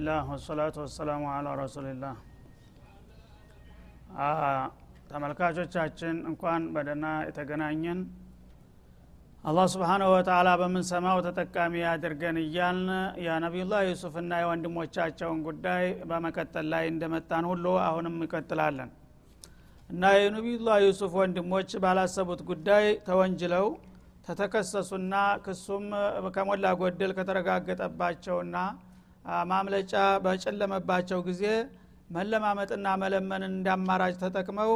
ብስሚላህ ወልሐምዱሊላህ ወሰላቱ ወሰላሙ አላ ረሱሊላህ። ተመልካቾቻችን እንኳን በደህና የተገናኘን። አላህ ስብሓናሁ ወተላ በምንሰማው ተጠቃሚ ያድርገን እያልን የነቢዩላህ ዩሱፍና የወንድሞቻቸውን ጉዳይ በመቀጠል ላይ እንደመጣን ሁሉ አሁንም ይቀጥላለን እና የነቢዩላህ ዩሱፍ ወንድሞች ባላሰቡት ጉዳይ ተወንጅለው ተተከሰሱና ክሱም ከሞላ ጎደል ከተረጋገጠባቸውና ማምለጫ በጨለመባቸው ጊዜ መለማመጥና መለመንን እንዳማራጭ ተጠቅመው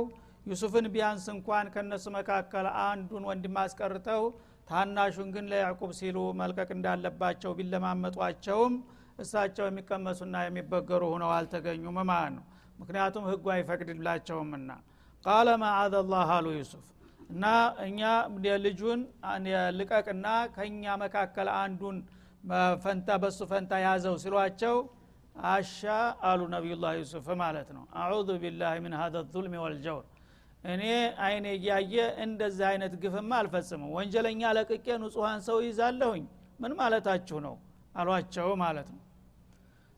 ዩሱፍን ቢያንስ እንኳን ከነሱ መካከል አንዱን ወንድም አስቀርተው ታናሹን ግን ለያዕቁብ ሲሉ መልቀቅ እንዳለባቸው ቢለማመጧቸውም እሳቸው የሚቀመሱና የሚበገሩ ሁነው አልተገኙም ማለት ነው። ምክንያቱም ህጉ አይፈቅድላቸውምና። ቃለ ማአዘ ላህ አሉ ዩሱፍ። እና እኛ ልጁን ልቀቅና ከእኛ መካከል አንዱን ፈንታ በሱ ፈንታ ያዘው ሲሏቸው አሻ አሉ ነቢዩላህ ዩሱፍ ማለት ነው። አዑዙ ቢላህ ምን ሀዘ ዙልም ወልጀውር እኔ አይኔ እያየ እንደዚህ አይነት ግፍማ አልፈጽምም። ወንጀለኛ ለቅቄ ንጹሐን ሰው ይዛለሁኝ ምን ማለታችሁ ነው? አሏቸው ማለት ነው።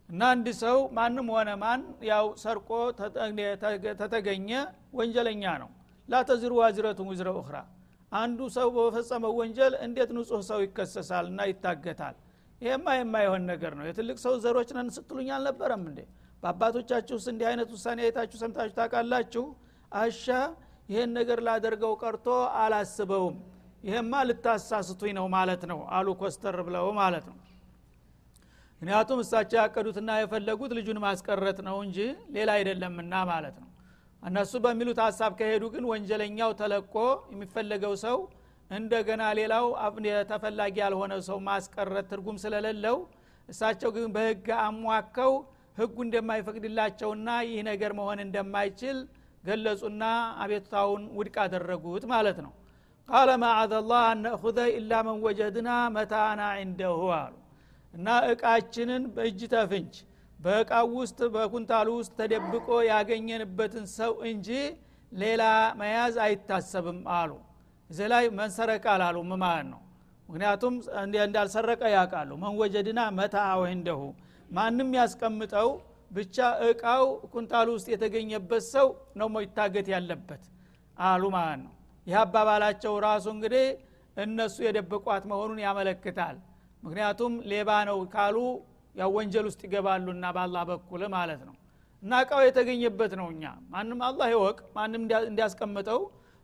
እና አንድ ሰው ማንም ሆነ ማን ያው ሰርቆ ተተገኘ ወንጀለኛ ነው። لا تزر وازرة وزر أخرى። አንዱ ሰው በፈጸመው ወንጀል እንዴት ንጹህ ሰው ይከሰሳል እና ይታገታል ይሄማ የማይሆን ነገር ነው። የትልቅ ሰው ዘሮች ነን ስትሉኝ አልነበረም እንዴ? በአባቶቻችሁ ውስጥ እንዲህ አይነት ውሳኔ አይታችሁ ሰምታችሁ ታውቃላችሁ? አሻ ይህን ነገር ላደርገው ቀርቶ አላስበውም። ይሄማ ልታሳስቱኝ ነው ማለት ነው አሉ ኮስተር ብለው ማለት ነው። ምክንያቱም እሳቸው ያቀዱትና የፈለጉት ልጁን ማስቀረት ነው እንጂ ሌላ አይደለምና ማለት ነው። እነሱ በሚሉት ሀሳብ ከሄዱ ግን ወንጀለኛው ተለቆ የሚፈለገው ሰው እንደገና ሌላው ተፈላጊ ያልሆነ ሰው ማስቀረት ትርጉም ስለሌለው እሳቸው ግን በህግ አሟከው ህጉ እንደማይፈቅድላቸውና ይህ ነገር መሆን እንደማይችል ገለጹና አቤቱታውን ውድቅ አደረጉት ማለት ነው። ቃለ ማዓዘ ላህ አነእኹዘ ኢላ መን ወጀድና መታና ዒንደሁ አሉ። እና እቃችንን በእጅ ተፍንች በእቃው ውስጥ በኩንታሉ ውስጥ ተደብቆ ያገኘንበትን ሰው እንጂ ሌላ መያዝ አይታሰብም አሉ እዚህ ላይ መንሰረቅ አላሉ ማለት ነው። ምክንያቱም እንዳልሰረቀ ያውቃሉ። መንወጀድና መታ ወንደሁ ማንም ያስቀምጠው ብቻ እቃው ኩንታሉ ውስጥ የተገኘበት ሰው ነው ይታገት ያለበት አሉ ማለት ነው። ይህ አባባላቸው ራሱ እንግዲህ እነሱ የደበቋት መሆኑን ያመለክታል። ምክንያቱም ሌባ ነው ካሉ ያው ወንጀል ውስጥ ይገባሉና በአላህ በኩል ማለት ነው። እና እቃው የተገኘበት ነው እኛ። ማንም አላህ ይወቅ ማንም እንዲያስቀምጠው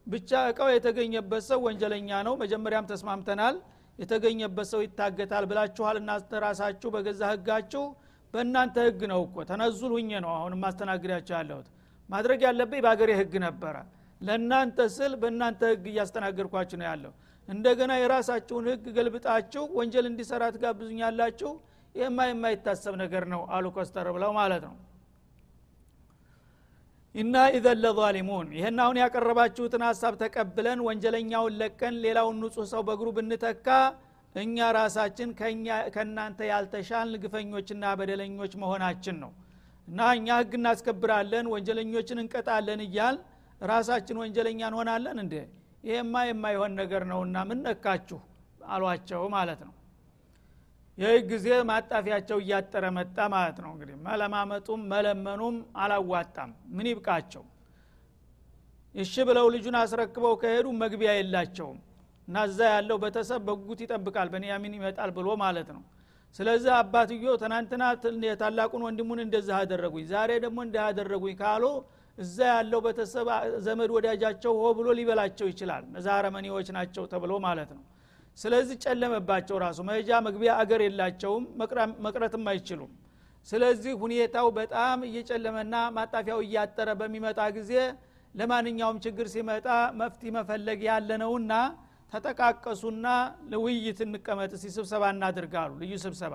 ብቻ እቃው የተገኘበት ሰው ወንጀለኛ ነው መጀመሪያም ተስማምተናል የተገኘበት ሰው ይታገታል ብላችኋል እና ራሳችሁ በገዛ ህጋችሁ በእናንተ ህግ ነው እኮ ተነዙል ሁኜ ነው አሁን ማስተናግዳቸው ያለሁት። ማድረግ ያለብኝ በሀገሬ ህግ ነበረ። ለእናንተ ስል በእናንተ ህግ እያስተናገድኳችሁ ነው ያለው። እንደገና የራሳችሁን ህግ ገልብጣችሁ ወንጀል እንዲሰራ ትጋብዙኛላችሁ። ይህማ የማይታሰብ ነገር ነው አሉ ኮስተር ብለው ማለት ነው እና ኢዘን ለዛሊሙን። ይህን አሁን ያቀረባችሁትን ሀሳብ ተቀብለን ወንጀለኛውን ለቀን ሌላውን ንጹህ ሰው በእግሩ ብንተካ እኛ ራሳችን ከእናንተ ያልተሻልን ግፈኞችና በደለኞች መሆናችን ነው። እና እኛ ህግ እናስከብራለን ወንጀለኞችን እንቀጣለን እያል ራሳችን ወንጀለኛ እንሆናለን እንዴ? ይሄማ የማይሆን ነገር ነውና ምን ነካችሁ? አሏቸው ማለት ነው ይህ ጊዜ ማጣፊያቸው እያጠረ መጣ ማለት ነው። እንግዲህ መለማመጡም መለመኑም አላዋጣም። ምን ይብቃቸው? እሺ ብለው ልጁን አስረክበው ከሄዱ መግቢያ የላቸውም። እና እዛ ያለው ቤተሰብ በጉት ይጠብቃል በንያሚን ይመጣል ብሎ ማለት ነው። ስለዚህ አባትዮ ትናንትና የታላቁን ወንድሙን እንደዚህ አደረጉኝ ዛሬ ደግሞ እንዲህ አደረጉኝ ካሉ እዛ ያለው ቤተሰብ ዘመድ ወዳጃቸው ሆ ብሎ ሊበላቸው ይችላል። አረመኔዎች ናቸው ተብሎ ማለት ነው ስለዚህ ጨለመባቸው ራሱ። መሄጃ መግቢያ አገር የላቸውም መቅረትም አይችሉም። ስለዚህ ሁኔታው በጣም እየጨለመና ማጣፊያው እያጠረ በሚመጣ ጊዜ ለማንኛውም ችግር ሲመጣ መፍትሄ መፈለግ ያለ ነውና ተጠቃቀሱና ለውይይት እንቀመጥ ስብሰባ እናድርጋሉ ልዩ ስብሰባ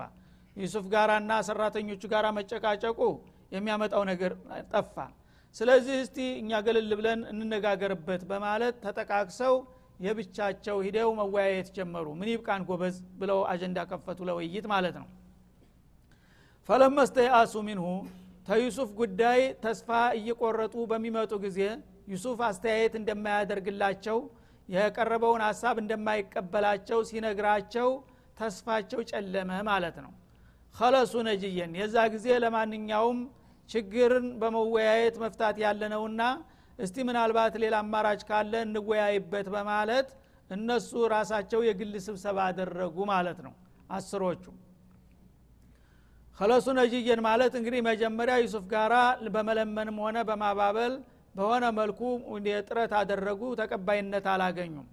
ዩሱፍ ጋራና ሰራተኞቹ ጋራ መጨቃጨቁ የሚያመጣው ነገር ጠፋ። ስለዚህ እስቲ እኛ ገለል ብለን እንነጋገርበት በማለት ተጠቃቅሰው የብቻቸው ሂደው መወያየት ጀመሩ። ምን ይብቃን ጎበዝ ብለው አጀንዳ ከፈቱ ለውይይት ማለት ነው። ፈለመስተያሱ ሚንሁ ተዩሱፍ ጉዳይ ተስፋ እየቆረጡ በሚመጡ ጊዜ ዩሱፍ አስተያየት እንደማያደርግላቸው የቀረበውን ሀሳብ እንደማይቀበላቸው ሲነግራቸው ተስፋቸው ጨለመ ማለት ነው። ከለሱ ነጅየን የዛ ጊዜ ለማንኛውም ችግርን በመወያየት መፍታት ያለነውና እስቲ ምናልባት ሌላ አማራጭ ካለ እንወያይበት በማለት እነሱ ራሳቸው የግል ስብሰባ አደረጉ ማለት ነው። አስሮቹ ከለሱ ነጅየን ማለት እንግዲህ መጀመሪያ ዩሱፍ ጋራ በመለመንም ሆነ በማባበል በሆነ መልኩ ጥረት አደረጉ ተቀባይነት አላገኙም።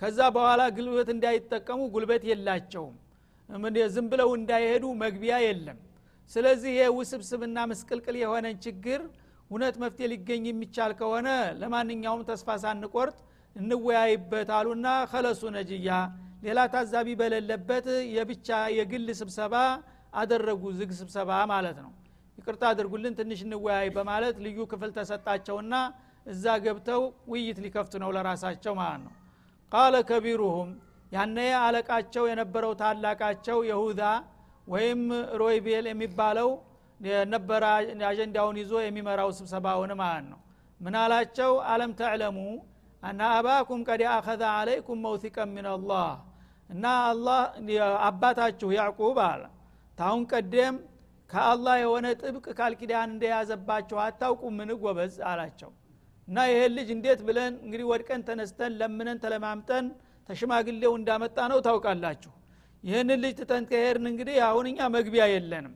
ከዛ በኋላ ጉልበት እንዳይጠቀሙ ጉልበት የላቸውም። ዝም ብለው እንዳይሄዱ መግቢያ የለም። ስለዚህ ይሄ ውስብስብና ምስቅልቅል የሆነን ችግር እውነት መፍትሄ ሊገኝ የሚቻል ከሆነ ለማንኛውም ተስፋ ሳንቆርጥ እንወያይበት አሉና ከለሱ ነጅያ ሌላ ታዛቢ በሌለበት የብቻ የግል ስብሰባ አደረጉ ዝግ ስብሰባ ማለት ነው። ይቅርታ አድርጉልን ትንሽ እንወያይ በማለት ልዩ ክፍል ተሰጣቸውና እዛ ገብተው ውይይት ሊከፍቱ ነው ለራሳቸው ማለት ነው። ቃለ ከቢሩሁም ያነ አለቃቸው የነበረው ታላቃቸው የሁዳ ወይም ሮይቤል የሚባለው ነበረ አጀንዳውን ይዞ የሚመራው ስብሰባውን ማለት ነው? ምን አላቸው? አለም ተዕለሙ አና አባኩም ቀድ አኸዘ አለይኩም መውቲቀን ምን አላህ። እና አላህ አባታችሁ ያዕቁብ አለ። ታሁን ቀደም ከአላህ የሆነ ጥብቅ ቃል ኪዳን እንደያዘባቸው አታውቁም? ምን ጎበዝ አላቸው። እና ይሄን ልጅ እንዴት ብለን እንግዲህ ወድቀን ተነስተን ለምነን ተለማምጠን ተሽማግሌው እንዳመጣ ነው ታውቃላችሁ። ይህንን ልጅ ትተን ከሄድን እንግዲህ አሁን እኛ መግቢያ የለንም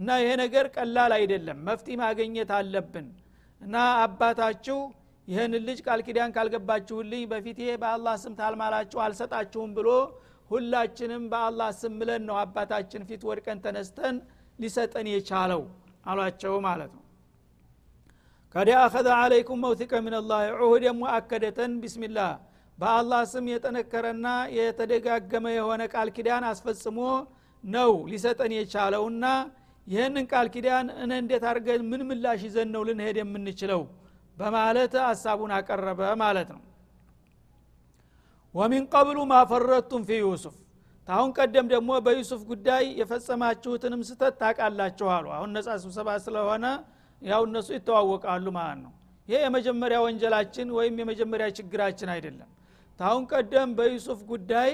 እና ይሄ ነገር ቀላል አይደለም። መፍትሄ ማገኘት አለብን። እና አባታችሁ ይህን ልጅ ቃል ኪዳን ካልገባችሁልኝ በፊቴ በአላህ ስም ታልማላችሁ አልሰጣችሁም ብሎ ሁላችንም በአላህ ስም ምለን ነው አባታችን ፊት ወድቀን ተነስተን ሊሰጠን የቻለው አሏቸው ማለት ነው። ከዲ አኸዘ አለይኩም መውቲቀ ምን ላህ ዑሁድ ሙአከደተን ቢስሚላህ። በአላህ ስም የጠነከረና የተደጋገመ የሆነ ቃል ኪዳን አስፈጽሞ ነው ሊሰጠን የቻለውና ይህንን ቃል ኪዳን እነ እንዴት አድርገን ምን ምላሽ ይዘን ነው ልንሄድ የምንችለው? በማለት ሀሳቡን አቀረበ ማለት ነው። ወሚን ቀብሉ ማፈረቱም ፊ ዩሱፍ። ታሁን ቀደም ደግሞ በዩሱፍ ጉዳይ የፈጸማችሁትንም ስተት ታቃላችሁ አሉ። አሁን ነጻ ስብሰባ ስለሆነ ያው እነሱ ይተዋወቃሉ ማለት ነው። ይሄ የመጀመሪያ ወንጀላችን ወይም የመጀመሪያ ችግራችን አይደለም። ታሁን ቀደም በዩሱፍ ጉዳይ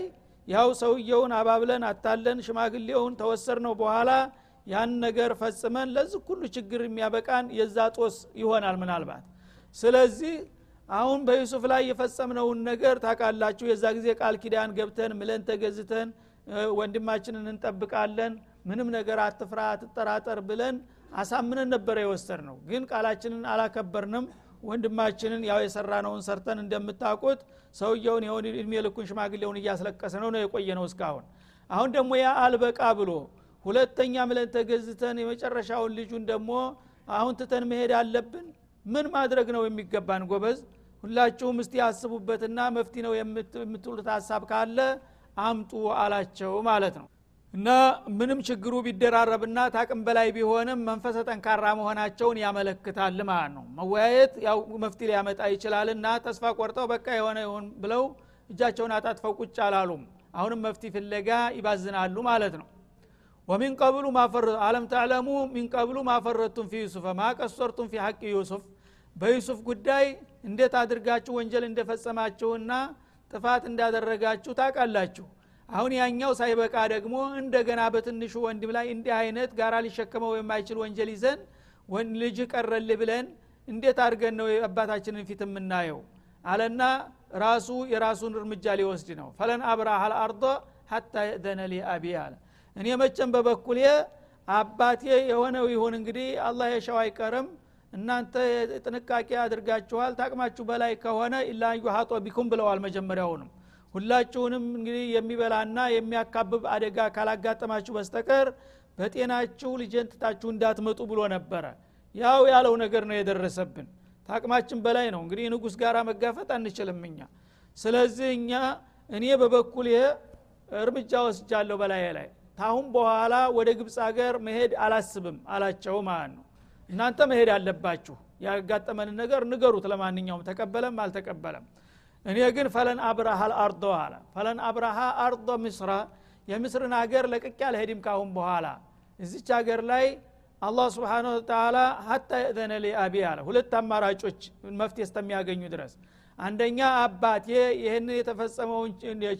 ያው ሰውየውን አባብለን አታለን ሽማግሌውን ተወሰድ ነው በኋላ ያን ነገር ፈጽመን ለዚህ ሁሉ ችግር የሚያበቃን የዛ ጦስ ይሆናል ምናልባት። ስለዚህ አሁን በዩሱፍ ላይ የፈጸምነውን ነገር ታቃላችሁ የዛ ጊዜ ቃል ኪዳን ገብተን ምለን ተገዝተን ወንድማችንን እንጠብቃለን ምንም ነገር አትፍራ አትጠራጠር ብለን አሳምነን ነበረ የወሰድ ነው ግን ቃላችንን አላከበርንም። ወንድማችንን ያው የሰራነውን ሰርተን እንደምታውቁት ሰውየውን የሆን እድሜ ልኩን ሽማግሌውን እያስለቀሰ ነው ነው የቆየ ነው እስካሁን። አሁን ደግሞ ያ አልበቃ ብሎ ሁለተኛ ምለን ተገዝተን የመጨረሻውን ልጁን ደግሞ አሁን ትተን መሄድ አለብን። ምን ማድረግ ነው የሚገባን? ጎበዝ ሁላችሁም እስቲ ያስቡበትና መፍቲ ነው የምትሉት ሀሳብ ካለ አምጡ አላቸው ማለት ነው። እና ምንም ችግሩ ቢደራረብና ታቅም በላይ ቢሆንም መንፈሰ ጠንካራ መሆናቸውን ያመለክታል ማለት ነው። መወያየት ያው መፍቲ ሊያመጣ ይችላልና ተስፋ ቆርጠው በቃ የሆነ ይሁን ብለው እጃቸውን አጣጥፈው ቁጭ አላሉም። አሁንም መፍቲ ፍለጋ ይባዝናሉ ማለት ነው ወሚን ቀብሉ አለም ተዕለሙ ሚን ቀብሉ ማፈረቱም ፊ ዩሱፍ ማ ቀሰርቱም ፊ ሐቅ ዩሱፍ በዩሱፍ ጉዳይ እንዴት አድርጋችሁ ወንጀል እንደፈጸማችሁና ጥፋት እንዳደረጋችሁ ታውቃላችሁ? አሁን ያኛው ሳይበቃ ደግሞ እንደገና በትንሹ ወንድም ላይ እንዲህ አይነት ጋራ ሊሸከመው የማይችል ወንጀል ይዘን ልጅ ቀረል ብለን እንዴት አድርገን ነው አባታችንን ፊት የምናየው? አለና ራሱ የራሱን እርምጃ ሊወስድ ነው። ፈለን አብራህ አልአርض ሐታ የእዘነ ሊ አቢ አለ እኔ መቸም በበኩሌ አባቴ የሆነው ይሁን እንግዲህ አላህ የሻው አይቀርም። እናንተ ጥንቃቄ አድርጋችኋል። ታቅማችሁ በላይ ከሆነ ኢላ ዩሀጦ ቢኩም ብለዋል መጀመሪያውንም ሁላችሁንም እንግዲህ የሚበላና የሚያካብብ አደጋ ካላጋጠማችሁ በስተቀር በጤናችሁ ልጄን እንዳትመጡ ብሎ ነበረ። ያው ያለው ነገር ነው የደረሰብን። ታቅማችን በላይ ነው። እንግዲህ ንጉስ ጋር መጋፈጥ አንችልም እኛ። ስለዚህ እኛ እኔ በበኩል እርምጃ ወስጃለሁ በላይ ላይ ታሁን በኋላ ወደ ግብፅ ሀገር መሄድ አላስብም አላቸው ማለት ነው። እናንተ መሄድ አለባችሁ። ያጋጠመንን ነገር ንገሩት። ለማንኛውም ተቀበለም አልተቀበለም። እኔ ግን ፈለን አብረሃ አልአርዶ አለ። ፈለን አብረሃ አርዶ ምስራ የምስርን ሀገር ለቅቄ አልሄድም ካሁን በኋላ። እዚች ሀገር ላይ አላህ ስብሓን ተላ ሀታ የእዘነ አቢ አለ። ሁለት አማራጮች መፍትሄ እስከሚያገኙ ድረስ። አንደኛ አባቴ ይህን የተፈጸመውን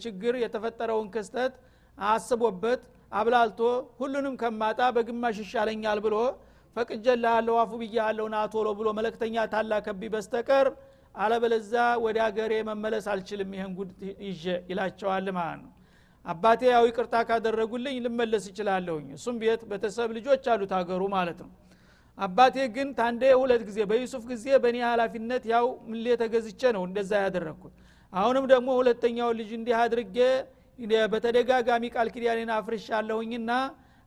ችግር የተፈጠረውን ክስተት አስቦበት አብላልቶ ሁሉንም ከማጣ በግማሽ ይሻለኛል ብሎ ፈቅጀልሃለሁ አፉ ብያለሁ ና ቶሎ ብሎ መለክተኛ ታላከቢ በስተቀር አለበለዛ ወደ አገሬ መመለስ አልችልም ይህን ጉድ ይዤ ይላቸዋል ማለት ነው። አባቴ ያው ይቅርታ ካደረጉልኝ ልመለስ ይችላለሁኝ እሱም ቤት ቤተሰብ ልጆች አሉት አገሩ ማለት ነው። አባቴ ግን ታንዴ ሁለት ጊዜ በዩሱፍ ጊዜ በእኔ ኃላፊነት ያው ምሌ ተገዝቼ ነው እንደዛ ያደረግኩት አሁንም ደግሞ ሁለተኛው ልጅ እንዲህ አድርጌ በተደጋጋሚ ቃል ኪዳኔን አፍርሻለሁኝና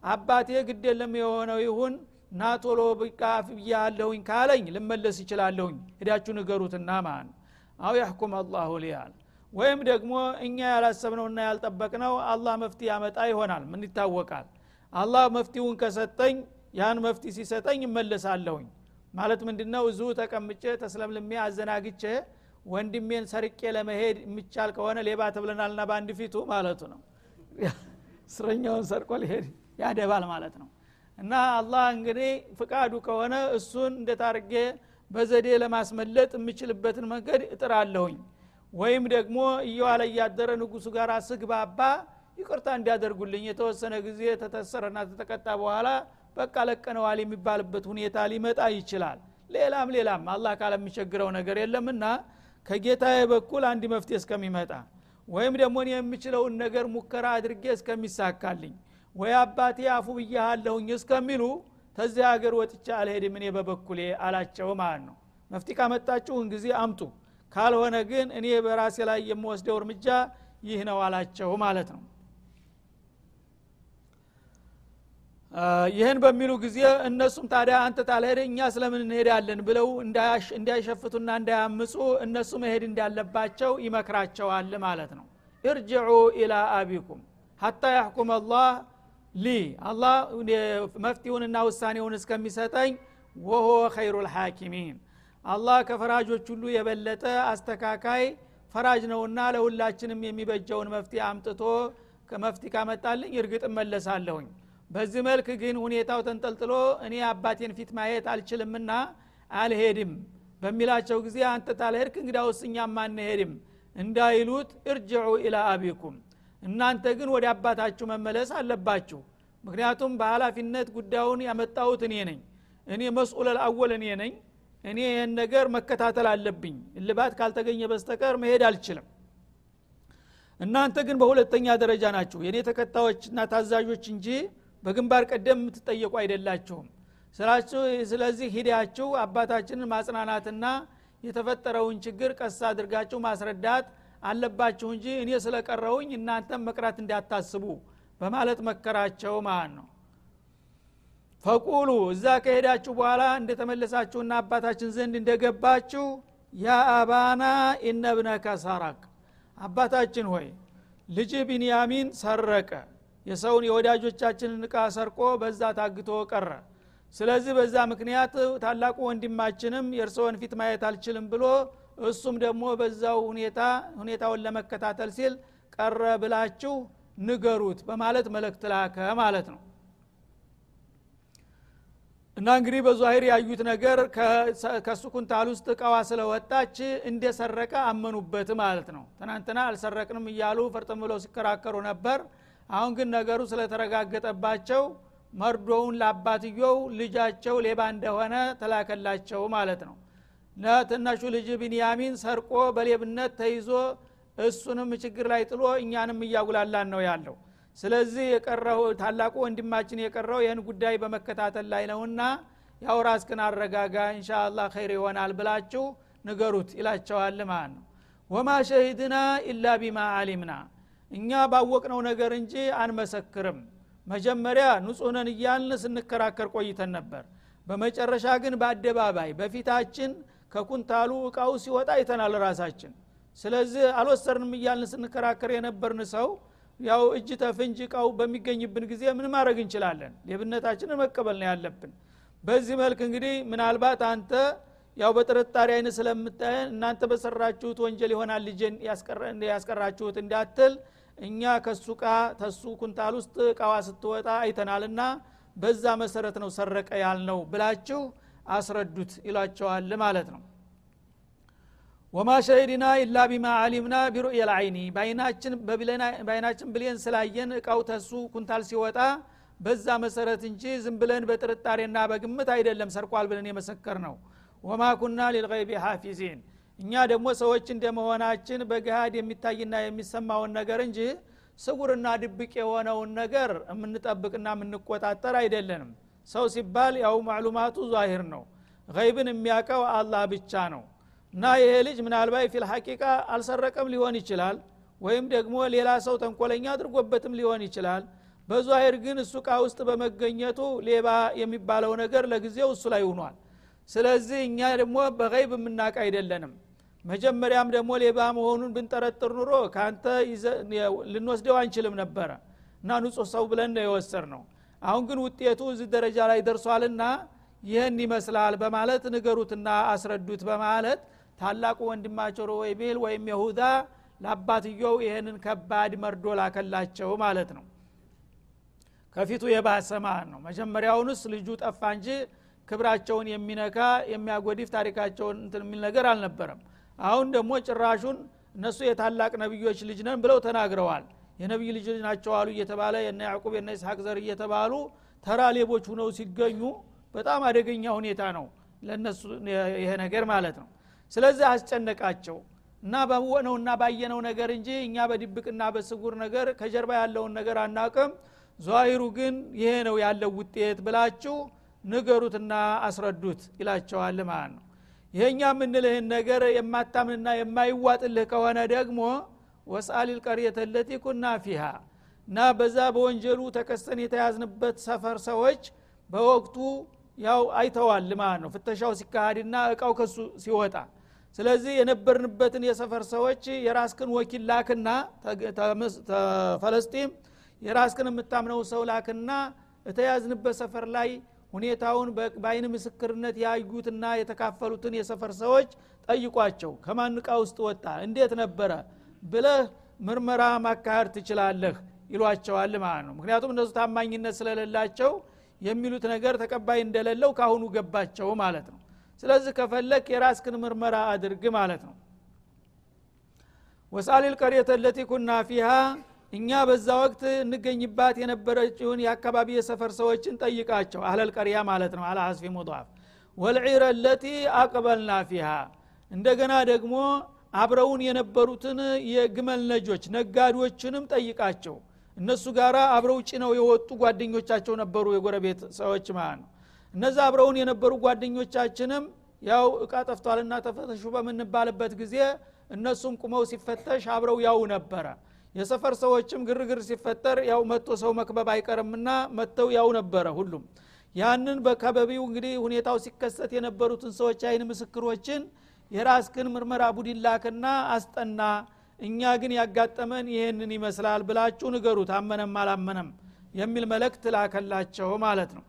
አባቴ ግድ የለም የሆነው ይሁን ና ቶሎ ብቃፍ ብያለሁኝ ካለኝ ልመለስ ይችላለሁኝ ሄዳችሁ ንገሩትና ነው አው ያሕኩም አላሁ ሊያል ወይም ደግሞ እኛ ያላሰብነውና ያልጠበቅነው አላህ መፍትሄ ያመጣ ይሆናል። ምን ይታወቃል? አላህ መፍትውን ከሰጠኝ ያን መፍቲ ሲሰጠኝ እመለሳለሁኝ። ማለት ምንድነው? እዙ ተቀምጬ ተስለምልሜ አዘናግቼ ወንድሜን ሰርቄ ለመሄድ የሚቻል ከሆነ ሌባ ተብለናልና በአንድ ፊቱ ማለቱ ነው። እስረኛውን ሰርቆ ሊሄድ ያደባል ማለት ነው። እና አላህ እንግዲህ ፍቃዱ ከሆነ እሱን እንደታርጌ በዘዴ ለማስመለጥ የምችልበትን መንገድ እጥራለሁኝ። ወይም ደግሞ እየዋለ እያደረ ንጉሱ ጋር ስግባባ ይቅርታ እንዲያደርጉልኝ የተወሰነ ጊዜ ተተሰረና ተተቀጣ በኋላ በቃ ለቀነዋል የሚባልበት ሁኔታ ሊመጣ ይችላል። ሌላም ሌላም አላህ ካለሚቸግረው ነገር የለምና ከጌታዬ በኩል አንድ መፍትሄ እስከሚመጣ ወይም ደግሞ የምችለውን ነገር ሙከራ አድርጌ እስከሚሳካልኝ ወይ አባቴ አፉ ብያሃለሁኝ እስከሚሉ ተዚህ ሀገር ወጥቻ አልሄድም እኔ በበኩሌ አላቸው ማለት ነው። መፍትሄ ካመጣችሁን ጊዜ አምጡ ካልሆነ ግን እኔ በራሴ ላይ የምወስደው እርምጃ ይህ ነው አላቸው ማለት ነው ይህን በሚሉ ጊዜ እነሱም ታዲያ አንተ ታልሄደ እኛ ስለምን እንሄዳለን? ብለው እንዳይሸፍቱና እንዳያምፁ እነሱ መሄድ እንዳለባቸው ይመክራቸዋል ማለት ነው። እርጅዑ ኢላ አቢኩም ሀታ ያሕኩም አላህ ሊ አላህ መፍትሁንና ውሳኔውን እስከሚሰጠኝ ወሆ ኸይሩ ልሐኪሚን አላህ ከፈራጆች ሁሉ የበለጠ አስተካካይ ፈራጅ ነውና ለሁላችንም የሚበጀውን መፍትሄ አምጥቶ መፍትሄ ካመጣልኝ እርግጥ እመለሳለሁኝ በዚህ መልክ ግን ሁኔታው ተንጠልጥሎ እኔ አባቴን ፊት ማየት አልችልምና አልሄድም በሚላቸው ጊዜ አንተ ታልሄድክ እንግዳውስ እኛም አንሄድም እንዳይሉት እርጅዑ ኢላ አቢኩም። እናንተ ግን ወደ አባታችሁ መመለስ አለባችሁ። ምክንያቱም በኃላፊነት ጉዳዩን ያመጣሁት እኔ ነኝ። እኔ መስኡለል አወል እኔ ነኝ። እኔ ይህን ነገር መከታተል አለብኝ። እልባት ካልተገኘ በስተቀር መሄድ አልችልም። እናንተ ግን በሁለተኛ ደረጃ ናችሁ። የእኔ ተከታዮችና ታዛዦች እንጂ በግንባር ቀደም የምትጠየቁ አይደላችሁም። ስራችሁ ስለዚህ ሂዳችሁ አባታችንን ማጽናናትና የተፈጠረውን ችግር ቀስ አድርጋችሁ ማስረዳት አለባችሁ እንጂ እኔ ስለቀረውኝ እናንተም መቅራት እንዳታስቡ በማለት መከራቸው ማለት ነው። ፈቁሉ እዛ ከሄዳችሁ በኋላ እንደተመለሳችሁና አባታችን ዘንድ እንደገባችሁ ያ አባና ኢነብነከ ሰረቅ አባታችን ሆይ ልጅ ቢንያሚን ሰረቀ የሰውን የወዳጆቻችንን እቃ ሰርቆ በዛ ታግቶ ቀረ። ስለዚህ በዛ ምክንያት ታላቁ ወንድማችንም የእርስዎን ፊት ማየት አልችልም ብሎ እሱም ደግሞ በዛው ሁኔታ ሁኔታውን ለመከታተል ሲል ቀረ ብላችሁ ንገሩት በማለት መልእክት ላከ ማለት ነው። እና እንግዲህ በዛሂር ያዩት ነገር ከሱ ኩንታል ውስጥ እቃዋ ስለወጣች እንደሰረቀ አመኑበት ማለት ነው። ትናንትና አልሰረቅንም እያሉ ፈርጥም ብለው ሲከራከሩ ነበር አሁን ግን ነገሩ ስለተረጋገጠባቸው መርዶውን ለአባትየው ልጃቸው ሌባ እንደሆነ ተላከላቸው ማለት ነው። ትናሹ ልጅ ቢንያሚን ሰርቆ በሌብነት ተይዞ እሱንም ችግር ላይ ጥሎ እኛንም እያጉላላን ነው ያለው። ስለዚህ የቀረው ታላቁ ወንድማችን የቀረው ይህን ጉዳይ በመከታተል ላይ ነውና ያው ራስክን አረጋጋ እንሻላ ኸይር ይሆናል ብላችሁ ንገሩት ይላቸዋል ማለት ነው። ወማ ሸሂድና ኢላ ቢማ አሊምና እኛ ባወቅነው ነገር እንጂ አንመሰክርም። መጀመሪያ ንጹህነን እያልን ስንከራከር ቆይተን ነበር። በመጨረሻ ግን በአደባባይ በፊታችን ከኩንታሉ እቃው ሲወጣ አይተናል ራሳችን። ስለዚህ አልወሰርንም እያልን ስንከራከር የነበርን ሰው ያው እጅ ተፍንጅ እቃው በሚገኝብን ጊዜ ምን ማድረግ እንችላለን? ሌብነታችንን መቀበል ነው ያለብን። በዚህ መልክ እንግዲህ ምናልባት አንተ ያው በጥርጣሬ አይነት ስለምታየን እናንተ በሰራችሁት ወንጀል ይሆናል ልጅን ያስቀራችሁት እንዳትል እኛ ከሱ ቃ ተሱ ኩንታል ውስጥ እቃዋ ስትወጣ አይተናልና በዛ መሰረት ነው ሰረቀ ያልነው ብላችሁ አስረዱት ይሏቸዋል ማለት ነው። ወማ ሸሂድና ኢላ ቢማ አሊምና ቢሩእየ ልአይኒ በአይናችን ብሌን ስላየን እቃው ተሱ ኩንታል ሲወጣ በዛ መሰረት እንጂ ዝም ብለን በጥርጣሬና በግምት አይደለም ሰርቋል ብለን የመሰከር ነው ወማ ኩና ሊልገይቢ ሐፊዚን እኛ ደግሞ ሰዎች እንደመሆናችን በገሃድ የሚታይና የሚሰማውን ነገር እንጂ ስጉርና ድብቅ የሆነውን ነገር የምንጠብቅና የምንቆጣጠር አይደለንም። ሰው ሲባል ያው ማዕሉማቱ ዛሂር ነው ገይብን የሚያውቀው አላህ ብቻ ነው። እና ይሄ ልጅ ምናልባት ፊል ሐቂቃ አልሰረቀም ሊሆን ይችላል ወይም ደግሞ ሌላ ሰው ተንኮለኛ አድርጎበትም ሊሆን ይችላል። በዛሂር ግን እሱ ቃ ውስጥ በመገኘቱ ሌባ የሚባለው ነገር ለጊዜው እሱ ላይ ሆኗል። ስለዚህ እኛ ደግሞ በገይብ የምናውቅ አይደለንም መጀመሪያም ደግሞ ሌባ መሆኑን ብንጠረጥር ኑሮ ከአንተ ልንወስደው አንችልም ነበረ። እና ንጹህ ሰው ብለን ነው የወሰድ ነው አሁን ግን ውጤቱ እዚህ ደረጃ ላይ ደርሷልና ይህን ይመስላል በማለት ንገሩትና አስረዱት በማለት ታላቁ ወንድማቸው ሮዌቤል ወይም የሁዳ ለአባትየው ይህንን ከባድ መርዶ ላከላቸው ማለት ነው። ከፊቱ የባሰ ማለት ነው? መጀመሪያውንስ ልጁ ጠፋ እንጂ ክብራቸውን የሚነካ የሚያጎዲፍ ታሪካቸውን የሚል ነገር አልነበረም አሁን ደግሞ ጭራሹን እነሱ የታላቅ ነቢዮች ልጅ ነን ብለው ተናግረዋል። የነቢይ ልጅ ናቸው አሉ እየተባለ የነ ያዕቁብ የነ ይስሐቅ ዘር እየተባሉ ተራ ሌቦች ሁነው ሲገኙ በጣም አደገኛ ሁኔታ ነው ለነሱ ይሄ ነገር ማለት ነው። ስለዚህ አስጨነቃቸው እና ባወነውና ባየነው ነገር እንጂ እኛ በድብቅና በስጉር ነገር ከጀርባ ያለውን ነገር አናቅም ዟሂሩ ግን ይሄ ነው ያለው ውጤት ብላችሁ ንገሩትና አስረዱት ይላቸዋል ማለት ነው ይሄኛ የምንልህን ነገር የማታምንና የማይዋጥልህ ከሆነ ደግሞ ወስአሊል ቀርየተ ለቲ ኩና ፊሃ እና በዛ በወንጀሉ ተከሰን የተያዝንበት ሰፈር ሰዎች በወቅቱ ያው አይተዋል ማለት ነው። ፍተሻው ሲካሄድና እቃው ከሱ ሲወጣ ስለዚህ የነበርንበትን የሰፈር ሰዎች የራስክን ወኪል ላክና ተፈለስጢም የራስክን የምታምነው ሰው ላክና የተያዝንበት ሰፈር ላይ ሁኔታውን በአይን ምስክርነት ያዩትና የተካፈሉትን የሰፈር ሰዎች ጠይቋቸው ከማን እቃ ውስጥ ወጣ? እንዴት ነበረ? ብለህ ምርመራ ማካሄድ ትችላለህ ይሏቸዋል ማለት ነው። ምክንያቱም እነሱ ታማኝነት ስለሌላቸው የሚሉት ነገር ተቀባይ እንደሌለው ካሁኑ ገባቸው ማለት ነው። ስለዚህ ከፈለክ የራስክን ምርመራ አድርግ ማለት ነው። ወሳሊል ቀርየተ ለቲ ኩና ፊሃ እኛ በዛ ወቅት እንገኝባት የነበረችውን የአካባቢ የሰፈር ሰዎችን ጠይቃቸው። አህለል ቀሪያ ማለት ነው። አላ ሐስፊ ሙضፍ ወልዒረ ለቲ አቅበልና ፊሃ። እንደገና ደግሞ አብረውን የነበሩትን የግመል ነጆች ነጋዴዎችንም ጠይቃቸው። እነሱ ጋር አብረው ጭነው የወጡ ጓደኞቻቸው ነበሩ የጎረቤት ሰዎች ማለት ነው። እነዛ አብረውን የነበሩ ጓደኞቻችንም ያው እቃ ጠፍቷልና ተፈተሹ በምንባልበት ጊዜ እነሱም ቁመው ሲፈተሽ አብረው ያው ነበረ የሰፈር ሰዎችም ግርግር ሲፈጠር ያው መጥቶ ሰው መክበብ አይቀርምና መጥተው ያው ነበረ ሁሉም። ያንን በከበቢው እንግዲህ ሁኔታው ሲከሰት የነበሩትን ሰዎች አይን ምስክሮችን የራስክን ምርመራ ቡድን ላክና አስጠና እኛ ግን ያጋጠመን ይህንን ይመስላል ብላችሁ ንገሩት አመነም አላመነም የሚል መልእክት ላከላቸው ማለት ነው።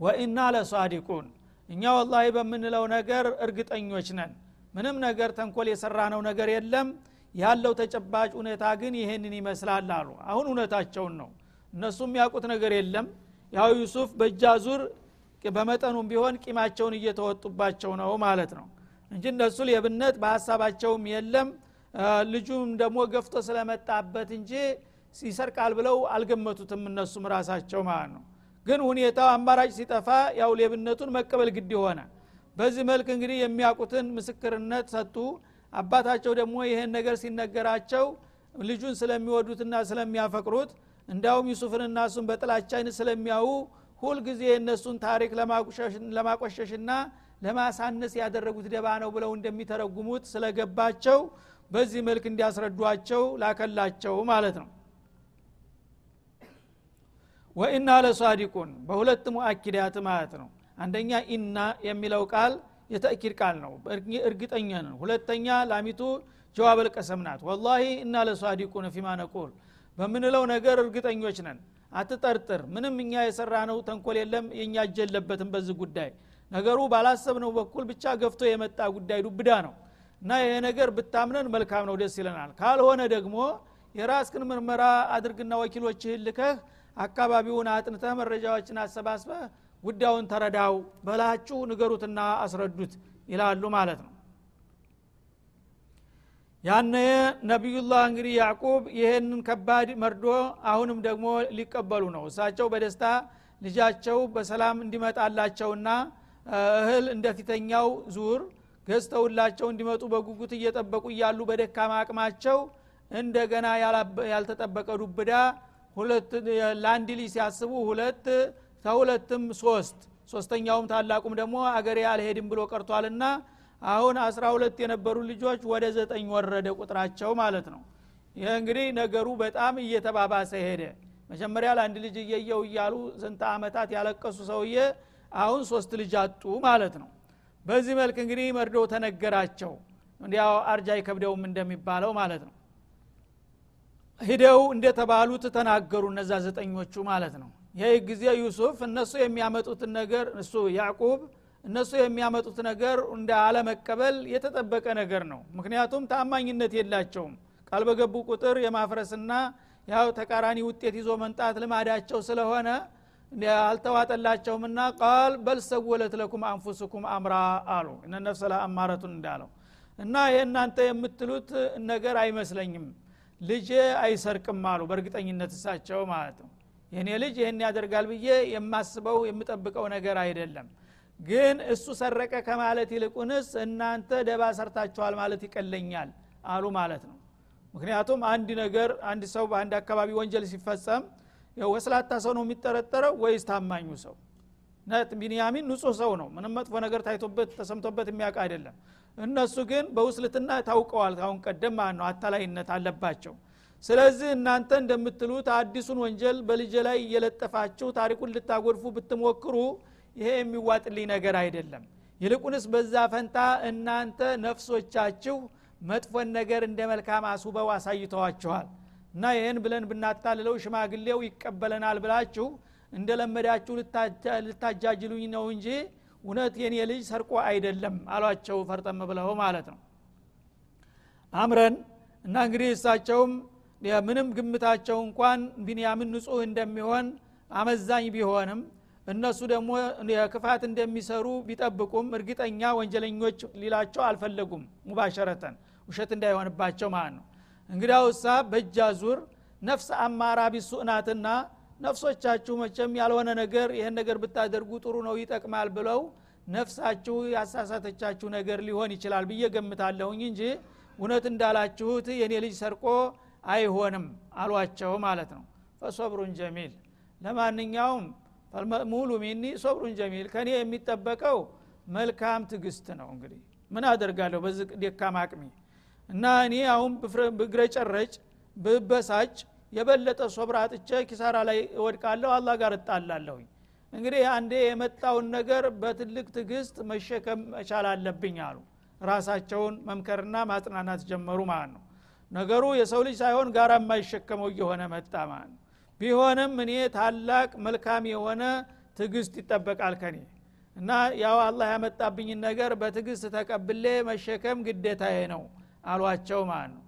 ወኢና ለሷዲቁን እኛ ወላሂ በምንለው ነገር እርግጠኞች ነን። ምንም ነገር ተንኮል የሰራ ነው ነገር የለም ያለው ተጨባጭ ሁኔታ ግን ይሄንን ይመስላል አሉ። አሁን እውነታቸውን ነው። እነሱም ያውቁት ነገር የለም። ያው ዩሱፍ በእጃ ዙር በመጠኑም ቢሆን ቂማቸውን እየተወጡባቸው ነው ማለት ነው እንጂ እነሱ ሌብነት በሀሳባቸውም የለም። ልጁም ደግሞ ገፍቶ ስለመጣበት እንጂ ይሰርቃል ብለው አልገመቱትም እነሱም ራሳቸው ማለት ነው። ግን ሁኔታው አማራጭ ሲጠፋ ያው ሌብነቱን መቀበል ግድ ሆነ በዚህ መልክ እንግዲህ የሚያውቁትን ምስክርነት ሰጡ አባታቸው ደግሞ ይህን ነገር ሲነገራቸው ልጁን ስለሚወዱትና ስለሚያፈቅሩት እንዲያውም ዩሱፍንና እሱን በጥላቻይን ስለሚያዩ ሁልጊዜ የእነሱን ታሪክ ለማቆሸሽና ለማሳነስ ያደረጉት ደባ ነው ብለው እንደሚተረጉሙት ስለገባቸው በዚህ መልክ እንዲያስረዷቸው ላከላቸው ማለት ነው። ወኢና ለሷዲቁን በሁለት ሙአኪዳት ማለት ነው። አንደኛ ኢና የሚለው ቃል የተእኪድ ቃል ነው። እርግጠኛ ነን። ሁለተኛ ላሚቱ ጀዋበል ቀሰም ናት። ወላሂ እና ለሷዲቁን ፊማ ነቁል። በምንለው ነገር እርግጠኞች ነን። አትጠርጥር። ምንም እኛ የሰራ ነው ተንኮል የለም የእኛ እጅ የለበትም በዚህ ጉዳይ። ነገሩ ባላሰብነው በኩል ብቻ ገፍቶ የመጣ ጉዳይ ዱብዳ ነው። እና ይሄ ነገር ብታምነን መልካም ነው ደስ ይለናል። ካልሆነ ደግሞ የራስክን ምርመራ አድርግና ወኪሎችህን ልከህ አካባቢውን አጥንተህ መረጃዎችን አሰባስበህ ጉዳዩን ተረዳው በላችሁ ንገሩትና አስረዱት ይላሉ ማለት ነው። ያነ ነቢዩላህ እንግዲህ ያዕቁብ ይህንን ከባድ መርዶ አሁንም ደግሞ ሊቀበሉ ነው። እሳቸው በደስታ ልጃቸው በሰላም እንዲመጣላቸውና እህል እንደፊተኛው ዙር ገዝተውላቸው እንዲመጡ በጉጉት እየጠበቁ እያሉ በደካማ አቅማቸው እንደገና ያልተጠበቀ ዱብዳ ለአንድ ልጅ ሲያስቡ ሁለት ከሁለትም ሶስት ሶስተኛውም ታላቁም ደግሞ አገሬ አልሄድም ብሎ ቀርቷልና አሁን አስራ ሁለት የነበሩ ልጆች ወደ ዘጠኝ ወረደ ቁጥራቸው ማለት ነው። ይህ እንግዲህ ነገሩ በጣም እየተባባሰ ሄደ። መጀመሪያ ለአንድ ልጅ እየየው እያሉ ስንት አመታት ያለቀሱ ሰውዬ አሁን ሶስት ልጅ አጡ ማለት ነው። በዚህ መልክ እንግዲህ መርዶው ተነገራቸው። እንዲያው አርጃ ይከብደውም እንደሚባለው ማለት ነው። ሂደው እንደተባሉት ተናገሩ እነዛ ዘጠኞቹ ማለት ነው ይህ ጊዜ ዩሱፍ እነሱ የሚያመጡትን ነገር እሱ ያዕቁብ እነሱ የሚያመጡት ነገር እንደ አለመቀበል የተጠበቀ ነገር ነው። ምክንያቱም ታማኝነት የላቸውም። ቃል በገቡ ቁጥር የማፍረስና ያው ተቃራኒ ውጤት ይዞ መንጣት ልማዳቸው ስለሆነ አልተዋጠላቸውምና ቃል በልሰወለት ለኩም አንፉስኩም አምራ አሉ። እነ ነፍሰ አማረቱን እንዳለው እና ይህ እናንተ የምትሉት ነገር አይመስለኝም። ልጄ አይሰርቅም አሉ በእርግጠኝነት እሳቸው ማለት ነው የእኔ ልጅ ይህን ያደርጋል ብዬ የማስበው የምጠብቀው ነገር አይደለም። ግን እሱ ሰረቀ ከማለት ይልቁንስ እናንተ ደባ ሰርታችኋል ማለት ይቀለኛል አሉ ማለት ነው። ምክንያቱም አንድ ነገር አንድ ሰው በአንድ አካባቢ ወንጀል ሲፈጸም ወስላታ ሰው ነው የሚጠረጠረው ወይስ ታማኙ ሰው? ነት ቢንያሚን ንጹህ ሰው ነው። ምንም መጥፎ ነገር ታይቶበት ተሰምቶበት የሚያውቅ አይደለም። እነሱ ግን በውስልትና ታውቀዋል። ካሁን ቀደም ነው አታላይነት አለባቸው ስለዚህ እናንተ እንደምትሉት አዲሱን ወንጀል በልጅ ላይ እየለጠፋችሁ ታሪኩን ልታጎድፉ ብትሞክሩ ይሄ የሚዋጥልኝ ነገር አይደለም። ይልቁንስ በዛ ፈንታ እናንተ ነፍሶቻችሁ መጥፎን ነገር እንደ መልካም አስውበው አሳይተዋችኋል። እና ይህን ብለን ብናታልለው ሽማግሌው ይቀበለናል ብላችሁ እንደለመዳችሁ ልታጃጅሉኝ ነው እንጂ እውነት የኔ ልጅ ሰርቆ አይደለም አሏቸው ፈርጠም ብለው ማለት ነው። አምረን እና እንግዲህ እሳቸውም ምንም ግምታቸው እንኳን ቢንያምን ንጹህ እንደሚሆን አመዛኝ ቢሆንም እነሱ ደግሞ ክፋት እንደሚሰሩ ቢጠብቁም እርግጠኛ ወንጀለኞች ሊላቸው አልፈለጉም ሙባሸረተን ውሸት እንዳይሆንባቸው ማለት ነው። እንግዲያው እሳ በእጃ ዙር ነፍስ አማራ ቢሱእናትና ነፍሶቻችሁ መቼም ያልሆነ ነገር ይህን ነገር ብታደርጉ ጥሩ ነው ይጠቅማል ብለው ነፍሳችሁ ያሳሳተቻችሁ ነገር ሊሆን ይችላል ብዬ ገምታለሁኝ እንጂ እውነት እንዳላችሁት የኔ ልጅ ሰርቆ አይሆንም አሏቸው ማለት ነው። ፈሶብሩን ጀሚል ለማንኛውም ሙሉ ሚኒ ሶብሩን ጀሚል ከኔ የሚጠበቀው መልካም ትግስት ነው። እንግዲህ ምን አደርጋለሁ በዚህ ደካማ አቅሜ? እና እኔ አሁን ብግረ ጨረጭ ብበሳጭ የበለጠ ሶብር አጥቼ ኪሳራ ላይ እወድቃለሁ አላ ጋር እጣላለሁኝ። እንግዲህ አንዴ የመጣውን ነገር በትልቅ ትግስት መሸከም መቻል አለብኝ አሉ። ራሳቸውን መምከርና ማጽናናት ጀመሩ ማለት ነው ነገሩ የሰው ልጅ ሳይሆን ጋራ የማይሸከመው እየሆነ መጣ ማለት ቢሆንም እኔ ታላቅ መልካም የሆነ ትግስት ይጠበቃል ከኔ እና ያው አላህ ያመጣብኝን ነገር በትግስት ተቀብሌ መሸከም ግዴታዬ ነው አሏቸው ማለት ነው።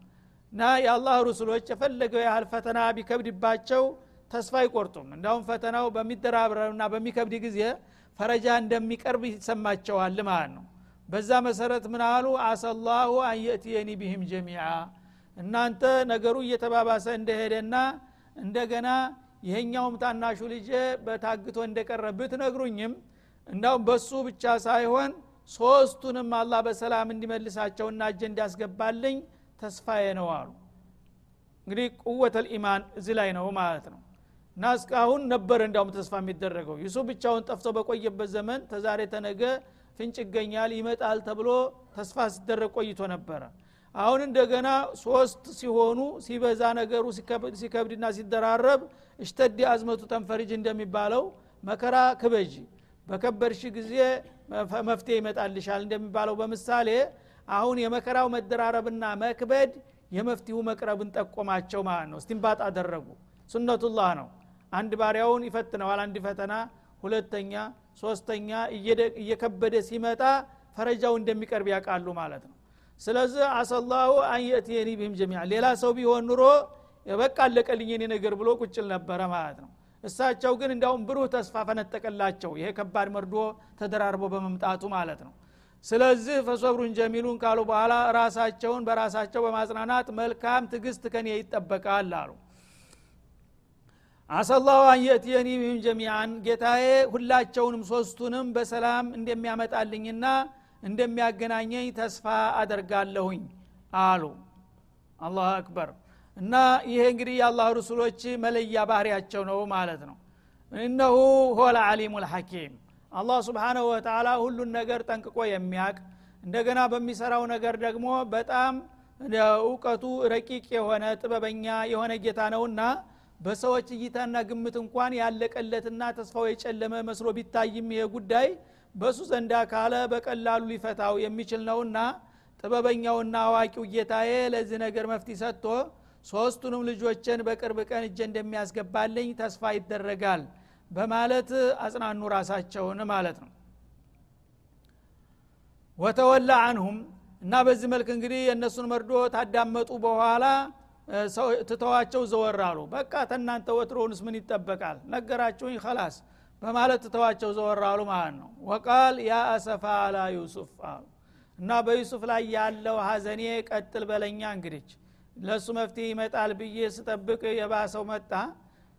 እና የአላህ ሩሱሎች የፈለገው ያህል ፈተና ቢከብድባቸው ተስፋ አይቆርጡም። እንዳሁም ፈተናው በሚደራብረና በሚከብድ ጊዜ ፈረጃ እንደሚቀርብ ይሰማቸዋል ማለት ነው። በዛ መሰረት ምን አሉ? አሰላሁ አንየእትየኒ ቢህም ጀሚዓ እናንተ ነገሩ እየተባባሰ እንደሄደና እንደገና ይሄኛውም ታናሹ ልጄ በታግቶ እንደቀረ ብትነግሩኝም እንዳውም በሱ ብቻ ሳይሆን ሶስቱንም አላህ በሰላም እንዲመልሳቸውና እጀ እንዲያስገባልኝ ተስፋዬ ነው አሉ። እንግዲህ ቁወተ ልኢማን እዚህ ላይ ነው ማለት ነው። እና እስካሁን ነበር እንዳውም ተስፋ የሚደረገው። ዩሱፍ ብቻውን ጠፍቶ በቆየበት ዘመን ተዛሬ ተነገ ፍንጭ ይገኛል ይመጣል ተብሎ ተስፋ ሲደረግ ቆይቶ ነበረ አሁን እንደገና ሶስት ሲሆኑ ሲበዛ ነገሩ ሲከብድና ሲደራረብ እሽተዲ አዝመቱ ተንፈሪጅ እንደሚባለው መከራ ክበጂ በከበድሽ ጊዜ መፍትሄ ይመጣልሻል እንደሚባለው በምሳሌ አሁን የመከራው መደራረብና መክበድ የመፍትሁ መቅረብን ጠቆማቸው ማለት ነው። እስቲንባጥ አደረጉ። ሱነቱላህ ነው። አንድ ባሪያውን ይፈትነዋል አንድ ፈተና። ሁለተኛ ሶስተኛ እየከበደ ሲመጣ ፈረጃው እንደሚቀርብ ያውቃሉ ማለት ነው ስለዚህ አሰላሁ አንየእትየኒ ብህም ጀሚያ ሌላ ሰው ቢሆን ኑሮ በቃ አለቀልኝ የኔ ነገር ብሎ ቁጭል ነበረ ማለት ነው። እሳቸው ግን እንዲያውም ብሩህ ተስፋ ፈነጠቀላቸው። ይሄ ከባድ መርዶ ተደራርቦ በመምጣቱ ማለት ነው። ስለዚህ ፈሶብሩን ጀሚሉን ካሉ በኋላ ራሳቸውን በራሳቸው በማጽናናት መልካም ትግስት ከኔ ይጠበቃል አሉ። አሰላሁ አንየእትየኒ ቢህም ጀሚአን ጌታዬ ሁላቸውንም ሶስቱንም በሰላም እንደሚያመጣልኝና እንደሚያገናኘኝ ተስፋ አደርጋለሁኝ አሉ። አላሁ አክበር። እና ይሄ እንግዲህ የአላህ ርሱሎች መለያ ባህሪያቸው ነው ማለት ነው። እነሁ ሆለ አሊሙ ልሐኪም አላህ ስብሓናሁ ወተላ ሁሉን ነገር ጠንቅቆ የሚያቅ እንደገና በሚሰራው ነገር ደግሞ በጣም እውቀቱ ረቂቅ የሆነ ጥበበኛ የሆነ ጌታ ነውና በሰዎች እይታና ግምት እንኳን ያለቀለትና ተስፋው የጨለመ መስሎ ቢታይም ይሄ ጉዳይ በሱ ዘንዳ ካለ በቀላሉ ሊፈታው የሚችል ነውና ጥበበኛውና አዋቂው ጌታዬ ለዚህ ነገር መፍትሄ ሰጥቶ ሶስቱንም ልጆችን በቅርብ ቀን እጀ እንደሚያስገባልኝ ተስፋ ይደረጋል በማለት አጽናኑ ራሳቸውን ማለት ነው። ወተወላ አንሁም እና በዚህ መልክ እንግዲህ የእነሱን መርዶ ታዳመጡ በኋላ ትተዋቸው ዘወራሉ በቃ ተናንተ ወትሮውንስ ምን ይጠበቃል? ነገራችሁኝ ከላስ በማለት ትተዋቸው ዘወራሉ ማለት ነው። ወቃል ያ አሰፋ አላ ዩሱፍ አሉ። እና በዩሱፍ ላይ ያለው ሀዘኔ ቀጥል በለኛ እንግዲች ለእሱ መፍትሄ ይመጣል ብዬ ስጠብቅ የባሰው መጣ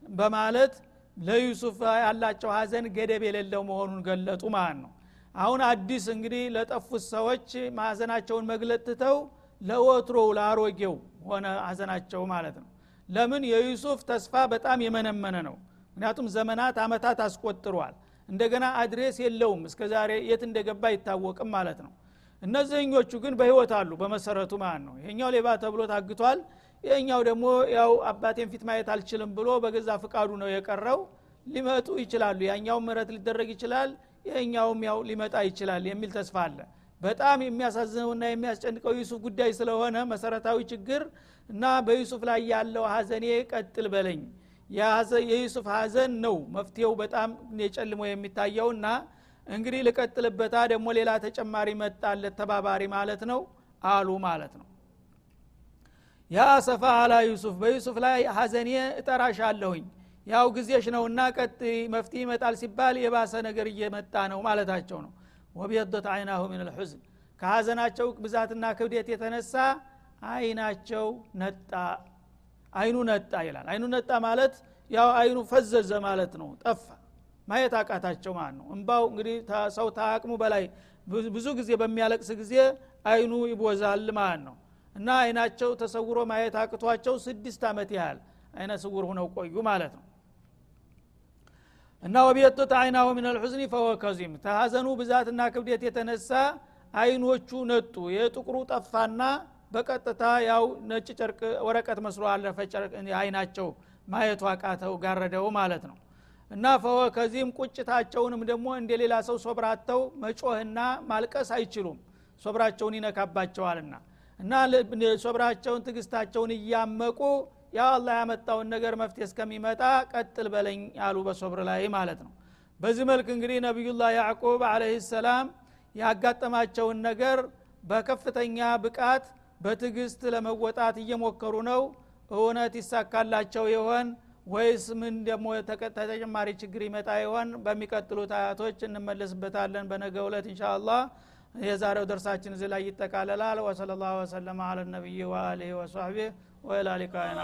በማለት ለዩሱፍ ያላቸው ሀዘን ገደብ የሌለው መሆኑን ገለጡ ማለት ነው። አሁን አዲስ እንግዲህ ለጠፉት ሰዎች ማዘናቸውን መግለጥ ትተው ለወትሮው ለአሮጌው ሆነ ሀዘናቸው ማለት ነው። ለምን? የዩሱፍ ተስፋ በጣም የመነመነ ነው ምክንያቱም ዘመናት አመታት አስቆጥሯል። እንደገና address የለውም። እስከ ዛሬ የት እንደገባ አይታወቅም ማለት ነው። እነዚህኞቹ ግን በህይወት አሉ። በመሰረቱ ማለት ነው። ይሄኛው ሌባ ተብሎ ታግቷል። ይሄኛው ደግሞ ያው አባቴን ፊት ማየት አልችልም ብሎ በገዛ ፍቃዱ ነው የቀረው። ሊመጡ ይችላሉ። ያኛው ምረት ሊደረግ ይችላል ይሄኛውም ያው ሊመጣ ይችላል የሚል ተስፋ አለ። በጣም የሚያሳዝነውና የሚያስጨንቀው ዩሱፍ ጉዳይ ስለሆነ መሰረታዊ ችግር እና በዩሱፍ ላይ ያለው ሀዘኔ ቀጥል በለኝ የዩሱፍ ሀዘን ነው። መፍትሄው በጣም የጨልሞ የሚታየውና እንግዲህ ልቀጥልበታ ደግሞ ሌላ ተጨማሪ መጣለት ተባባሪ ማለት ነው አሉ ማለት ነው። ያ ሰፋ አላ ዩሱፍ በዩሱፍ ላይ ሀዘኔ እጠራሻለሁኝ ያው ጊዜሽ ነውና ቀጥ መፍትሄ ይመጣል ሲባል የባሰ ነገር እየመጣ ነው ማለታቸው ነው። ወቢየዶት አይናሁ ምን ልሑዝን ከሀዘናቸው ብዛትና ክብደት የተነሳ አይናቸው ነጣ አይኑ ነጣ ይላል። አይኑ ነጣ ማለት ያው አይኑ ፈዘዘ ማለት ነው። ጠፋ። ማየት አቃታቸው ማለት ነው። እንባው እንግዲህ ሰው ታቅሙ በላይ ብዙ ጊዜ በሚያለቅስ ጊዜ አይኑ ይቦዛል ማለት ነው። እና አይናቸው ተሰውሮ ማየት አቅቷቸው ስድስት ዓመት ያህል አይነ ስውር ሁነው ቆዩ ማለት ነው። እና ወቢየቶት አይናሁ ምን ልሑዝኒ ፈወ ተሀዘኑ ብዛትና ክብደት የተነሳ አይኖቹ ነጡ። የጥቁሩ ጠፋና በቀጥታ ያው ነጭ ጨርቅ ወረቀት መስሎ አለፈ። አይናቸው ማየቱ አቃተው ጋረደው ማለት ነው። እና ፈወ ከዚህም ቁጭታቸውንም ደግሞ እንደ ሌላ ሰው ሶብራተው መጮህና ማልቀስ አይችሉም። ሶብራቸውን ይነካባቸዋልና እና ሶብራቸውን ትግስታቸውን እያመቁ ያ አላህ ያመጣውን ነገር መፍትሄ እስከሚመጣ ቀጥል በለኝ አሉ በሶብር ላይ ማለት ነው። በዚህ መልክ እንግዲህ ነቢዩላህ ያዕቁብ አለህ ሰላም ያጋጠማቸውን ነገር በከፍተኛ ብቃት በትዕግስት ለመወጣት እየሞከሩ ነው? እውነት ይሳካላቸው ይሆን? ወይስ ምን ደግሞ ተጨማሪ ችግር ይመጣ ይሆን? በሚቀጥሉት አያቶች እንመለስበታለን በነገ እለት እንሻ አላህ የዛሬው ደርሳችን እዚህ ላይ ይጠቃለላል። ወሰለ ላሁ ወሰለማ አለ ነቢይ ወአሊህ ወኢላ ሊቃይና